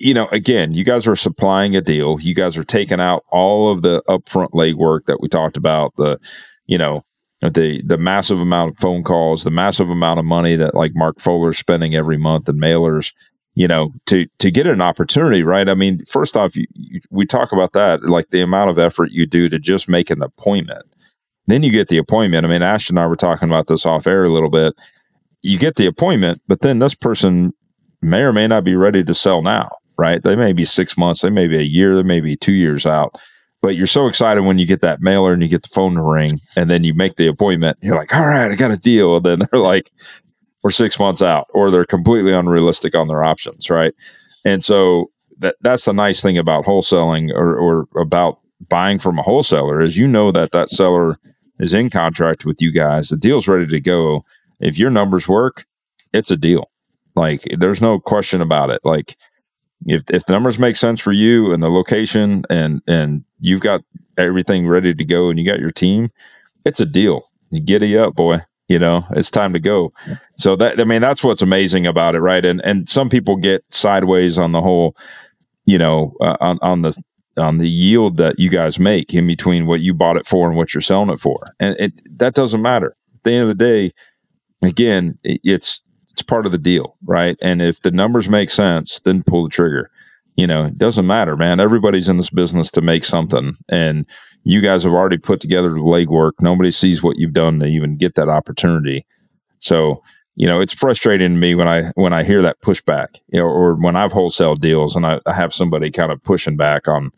You, know, again, you guys are supplying a deal. You guys are taking out all of the upfront legwork that we talked about, the, you know, the the massive amount of phone calls, the massive amount of money that like Mark Fuller's spending every month and mailers, you know, to to get an opportunity, right? I mean, first off, you, you, we talk about that, like the amount of effort you do to just make an appointment then you get the appointment. I mean, Ashton and I were talking about this off air a little bit. You get the appointment, but then this person may or may not be ready to sell now, right? They may be six months, they may be a year, they may be two years out. But you're so excited when you get that mailer and you get the phone to ring and then you make the appointment. You're like, all right, I got a deal. And then they're like, we're six months out, or they're completely unrealistic on their options, right? And so that that's the nice thing about wholesaling or, or about buying from a wholesaler is you know that that seller is in contract with you guys. The deal's ready to go. If your numbers work, it's a deal. Like there's no question about it. Like if if the numbers make sense for you and the location and and you've got everything ready to go and you got your team, it's a deal. You giddy up, boy. You know, it's time to go. So that I mean that's what's amazing about it, right? And and some people get sideways on the whole, you know, uh, on on the on the yield that you guys make in between what you bought it for and what you're selling it for. And it, that doesn't matter. At the end of the day, again, it, it's it's part of the deal, right? And if the numbers make sense, then pull the trigger. You know, it doesn't matter, man. Everybody's in this business to make something, and you guys have already put together the legwork. Nobody sees what you've done to even get that opportunity. So you know, it's frustrating to me when I when I hear that pushback, you know, or when I've wholesale deals and I, I have somebody kind of pushing back on,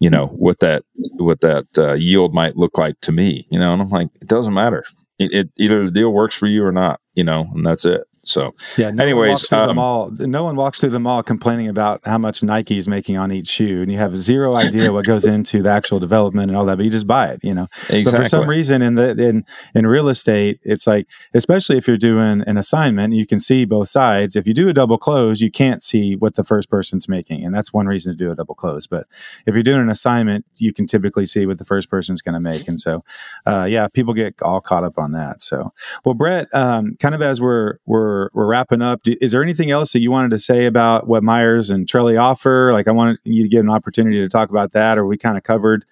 you know, what that what that uh, yield might look like to me, you know, and I'm like, it doesn't matter. It, it either the deal works for you or not, you know, and that's it. So, yeah. No anyways, one um, the mall. No one walks through the mall complaining about how much Nike is making on each shoe, and you have zero idea what goes into the actual development and all that. But you just buy it, you know. Exactly. But for some reason, in the in in real estate, it's like, especially if you're doing an assignment, you can see both sides. If you do a double close, you can't see what the first person's making, and that's one reason to do a double close. But if you're doing an assignment, you can typically see what the first person's going to make, and so, uh, yeah, people get all caught up on that. So, well, Brett, um, kind of as we're we're we're wrapping up up. Is there anything else that you wanted to say about what Myers and Trelli offer? Like, I wanted you to get an opportunity to talk about that, or we kind of covered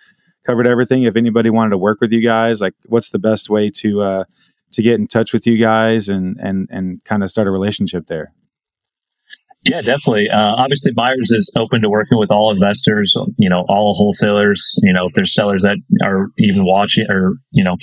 covered everything. If anybody wanted to work with you guys, like, what's the best way to uh, to get in touch with you guys and and and kind of start a relationship there? Yeah, definitely. Uh, obviously, Myers is open to working with all investors, you know, all wholesalers. You know, if there's sellers that are even watching or, you know,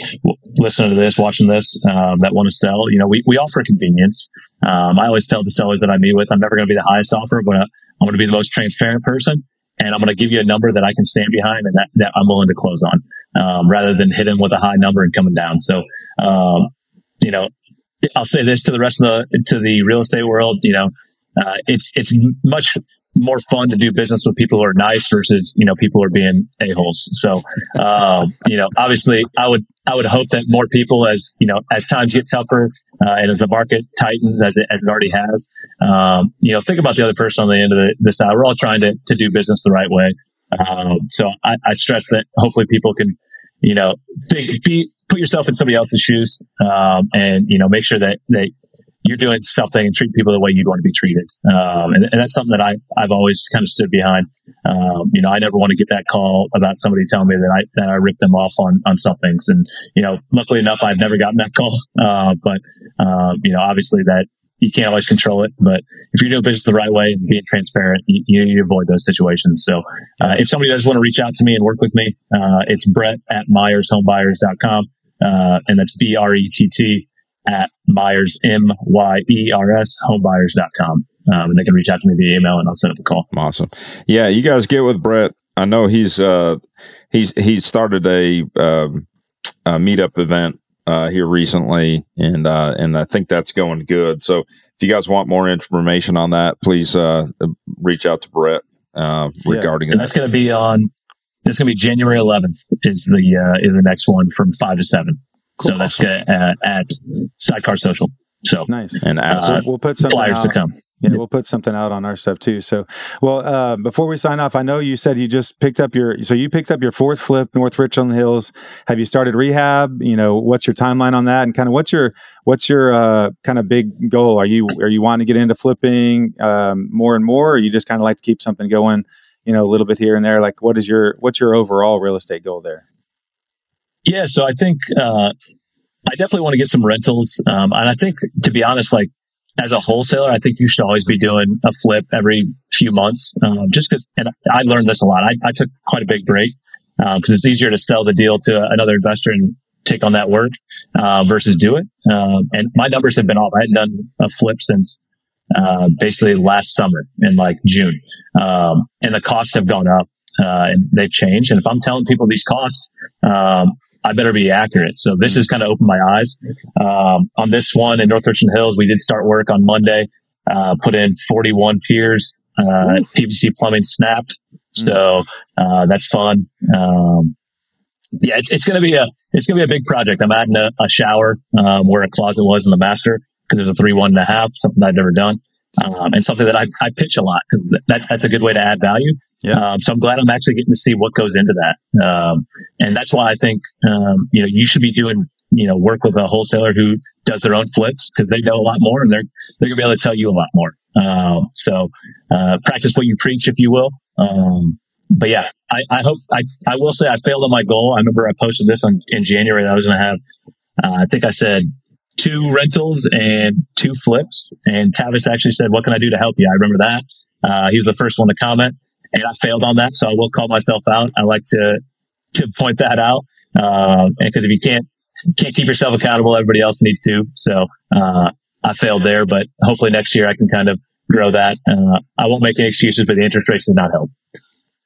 listening to this, watching this, um, that want to sell, you know, we, we offer convenience. Um, I always tell the sellers that I meet with, I'm never going to be the highest offer, but I'm going to be the most transparent person. And I'm going to give you a number that I can stand behind and that, that I'm willing to close on, um, rather than hit hitting with a high number and coming down. So, um, you know, I'll say this to the rest of the, to the real estate world, you know, uh, it's it's much more fun to do business with people who are nice versus you know people who are being a holes. So um, you know, obviously, I would I would hope that more people, as you know, as times get tougher uh, and as the market tightens, as it as it already has, um, you know, think about the other person on the end of the, the side. We're all trying to to do business the right way. Um, so I, I, stress that hopefully people can, you know, think, be put yourself in somebody else's shoes, um, and you know, make sure that that you're doing something and treat people the way you'd want to be treated. Um, and, and, that's something that I, I've always kind of stood behind. Um, you know, I never want to get that call about somebody telling me that I, that I ripped them off on, on some things. And, you know, luckily enough, I've never gotten that call. Uh, but, uh, you know, obviously that you can't always control it, but if you're doing business the right way and being transparent, you, you avoid those situations. So, uh, if somebody does want to reach out to me and work with me, uh, it's Brett at MyersHomebuyers.com. Uh, and that's B R E T T at Myers, M Y E R S, homebuyers.com. Um, and they can reach out to me via email and I'll set up a call. Awesome. Yeah, you guys get with Brett. I know he's uh, he's he's started a, um, a meetup event uh, here recently, and uh, and I think that's going good. So if you guys want more information on that, please uh, reach out to Brett uh, regarding yeah. And that's going to be on. It's going to be January 11th. Is the uh, is the next one from five to seven. Cool. So that's awesome. uh, at Sidecar Social. So nice. And uh, we'll put some flyers out. to come. Yeah, we'll put something out on our stuff too. So, well, uh, before we sign off, I know you said you just picked up your, so you picked up your fourth flip, North Richland Hills. Have you started rehab? You know, what's your timeline on that, and kind of what's your, what's your uh, kind of big goal? Are you, are you wanting to get into flipping um, more and more, or you just kind of like to keep something going, you know, a little bit here and there? Like, what is your, what's your overall real estate goal there? Yeah, so I think uh, I definitely want to get some rentals, um, and I think to be honest, like as a wholesaler, I think you should always be doing a flip every few months, um, just because. And I learned this a lot. I, I took quite a big break because um, it's easier to sell the deal to another investor and take on that work uh, versus do it. Um, and my numbers have been off. I hadn't done a flip since uh, basically last summer in like June, um, and the costs have gone up uh, and they've changed. And if I'm telling people these costs, um, I better be accurate. So this has kind of opened my eyes. Um, on this one in North Richland Hills, we did start work on Monday, uh, put in 41 piers, uh, PVC plumbing snapped. Hmm. So, uh, that's fun. Um, yeah, it's, it's going to be a, it's going to be a big project. I'm adding a, a shower, um, where a closet was in the master because there's a three, one and a half, something I've never done um, and something that I, I pitch a lot because that, that's a good way to add value. Yeah. Um, so I'm glad I'm actually getting to see what goes into that. Um, and that's why I think, um, you know, you should be doing, you know, work with a wholesaler who does their own flips because they know a lot more and they're, they're going to be able to tell you a lot more. Um, so, uh, practice what you preach, if you will. Um, but yeah, I, I hope I, I will say I failed on my goal. I remember I posted this on in January that I was going to have, uh, I think I said two rentals and two flips. And Tavis actually said, What can I do to help you? I remember that. Uh, he was the first one to comment, and I failed on that. So I will call myself out. I like to to point that out and because uh, if you can't can't keep yourself accountable. Everybody else needs to. So uh, I failed there, but hopefully next year I can kind of grow that. Uh, I won't make any excuses, but the interest rates did not help.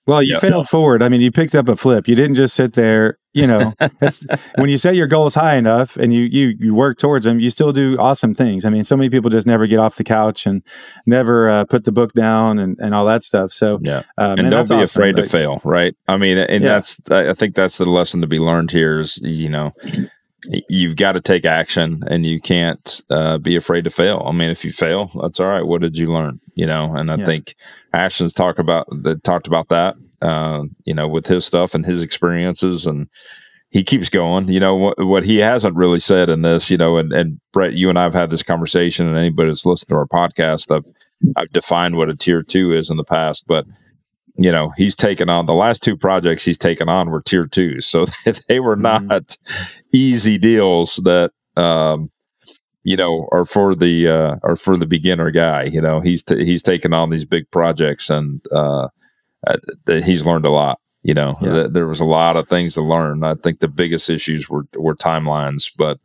Well, you failed forward. I mean, you picked up a flip. You didn't just sit there. You know, when you set your goals high enough and you you you work towards them, you still do awesome things. I mean, so many people just never get off the couch and never uh, put the book down and, and all that stuff. So yeah, um, and don't be awesome, afraid to fail. Right? I mean, and yeah. that's I think that's the lesson to be learned here is you know you've got to take action and you can't uh, be afraid to fail. I mean, if you fail, that's all right. What did you learn? You know, and I yeah. think Ashton's talked about that talked about that, uh, you know, with his stuff and his experiences and he keeps going. You know, what, what he hasn't really said in this, you know, and, and Brett, you and I have had this conversation and anybody that's listened to our podcast, I've, I've defined what a tier two is in the past, but you know, he's taken on the last two projects he's taken on were tier twos. So they were mm-hmm. not easy deals that, um, you know, are for the, uh, are for the beginner guy, you know, he's, t- he's taken on these big projects and, uh, uh he's learned a lot. You know, yeah. th- there was a lot of things to learn. I think the biggest issues were, were timelines, but,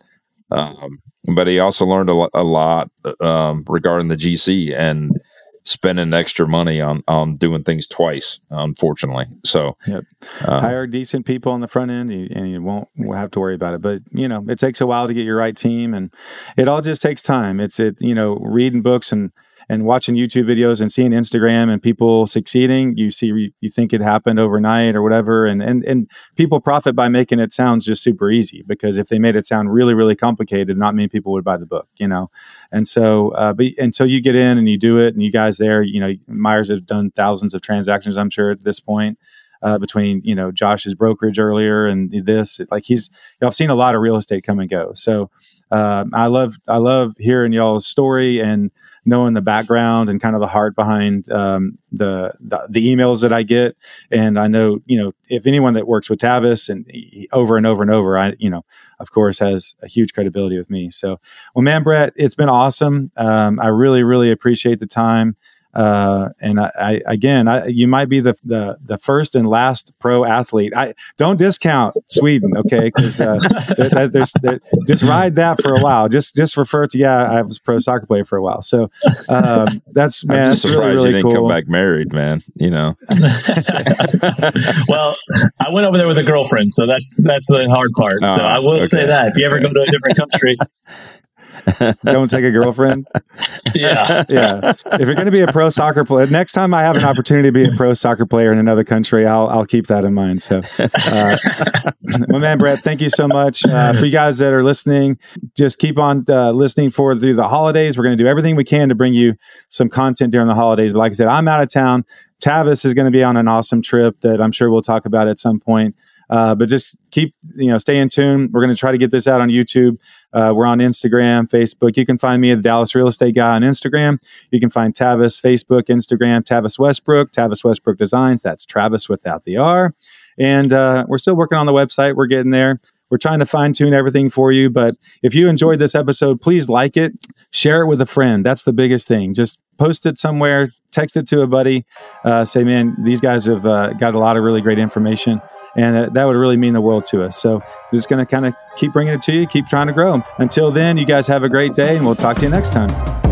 um, but he also learned a, a lot, um, regarding the GC and, spending extra money on on doing things twice. Unfortunately, so yep. Uh, hire decent people on the front end, and you won't have to worry about it. But you know, it takes a while to get your right team, and it all just takes time. It's it you know, reading books and and watching YouTube videos and seeing Instagram and people succeeding, you see, you think it happened overnight or whatever. And, and, and people profit by making it sound just super easy because if they made it sound really, really complicated, not many people would buy the book, you know? And so, uh, but until you get in and you do it and you guys there, you know, Myers have done thousands of transactions, I'm sure at this point uh, between you know Josh's brokerage earlier and this. Like he's, I've seen a lot of real estate come and go. So uh, I love I love hearing y'all's story and knowing the background and kind of the heart behind um, the, the, the emails that I get. And I know you know if anyone that works with Tavis and he, over and over and over, I you know of course has a huge credibility with me. So well, man, Brett, it's been awesome. Um, I really really appreciate the time. Uh, and I, I again, I, you might be the, the the first and last pro athlete. I don't discount Sweden, okay? Because uh, there, there's there, just ride that for a while. Just just refer to yeah, I was pro soccer player for a while. So um, that's man, that's really really you didn't cool. Come back married, man. You know. well, I went over there with a girlfriend, so that's that's the hard part. so I will okay. say that if you ever go to a different country, don't take a girlfriend. Yeah. Yeah. If you're going to be a pro soccer player, next time I have an opportunity to be a pro soccer player in another country, I'll, I'll keep that in mind. So, uh, my man, Brett, thank you so much. Uh, for you guys that are listening, just keep on uh, listening for through the holidays. We're going to do everything we can to bring you some content during the holidays. But like I said, I'm out of town. Tavis is going to be on an awesome trip that I'm sure we'll talk about at some point. Uh, but just keep, you know, stay in tune. We're going to try to get this out on YouTube. Uh, we're on Instagram, Facebook. You can find me at the Dallas Real Estate Guy on Instagram. You can find Tavis, Facebook, Instagram, Tavis Westbrook, Tavis Westbrook Designs. That's Travis without the R. And uh, we're still working on the website. We're getting there. We're trying to fine tune everything for you. But if you enjoyed this episode, please like it, share it with a friend. That's the biggest thing. Just post it somewhere, text it to a buddy, uh, say, man, these guys have uh, got a lot of really great information and uh, that would really mean the world to us. So we're just going to kind of keep bringing it to you, keep trying to grow. Until then, you guys have a great day, and we'll talk to you next time.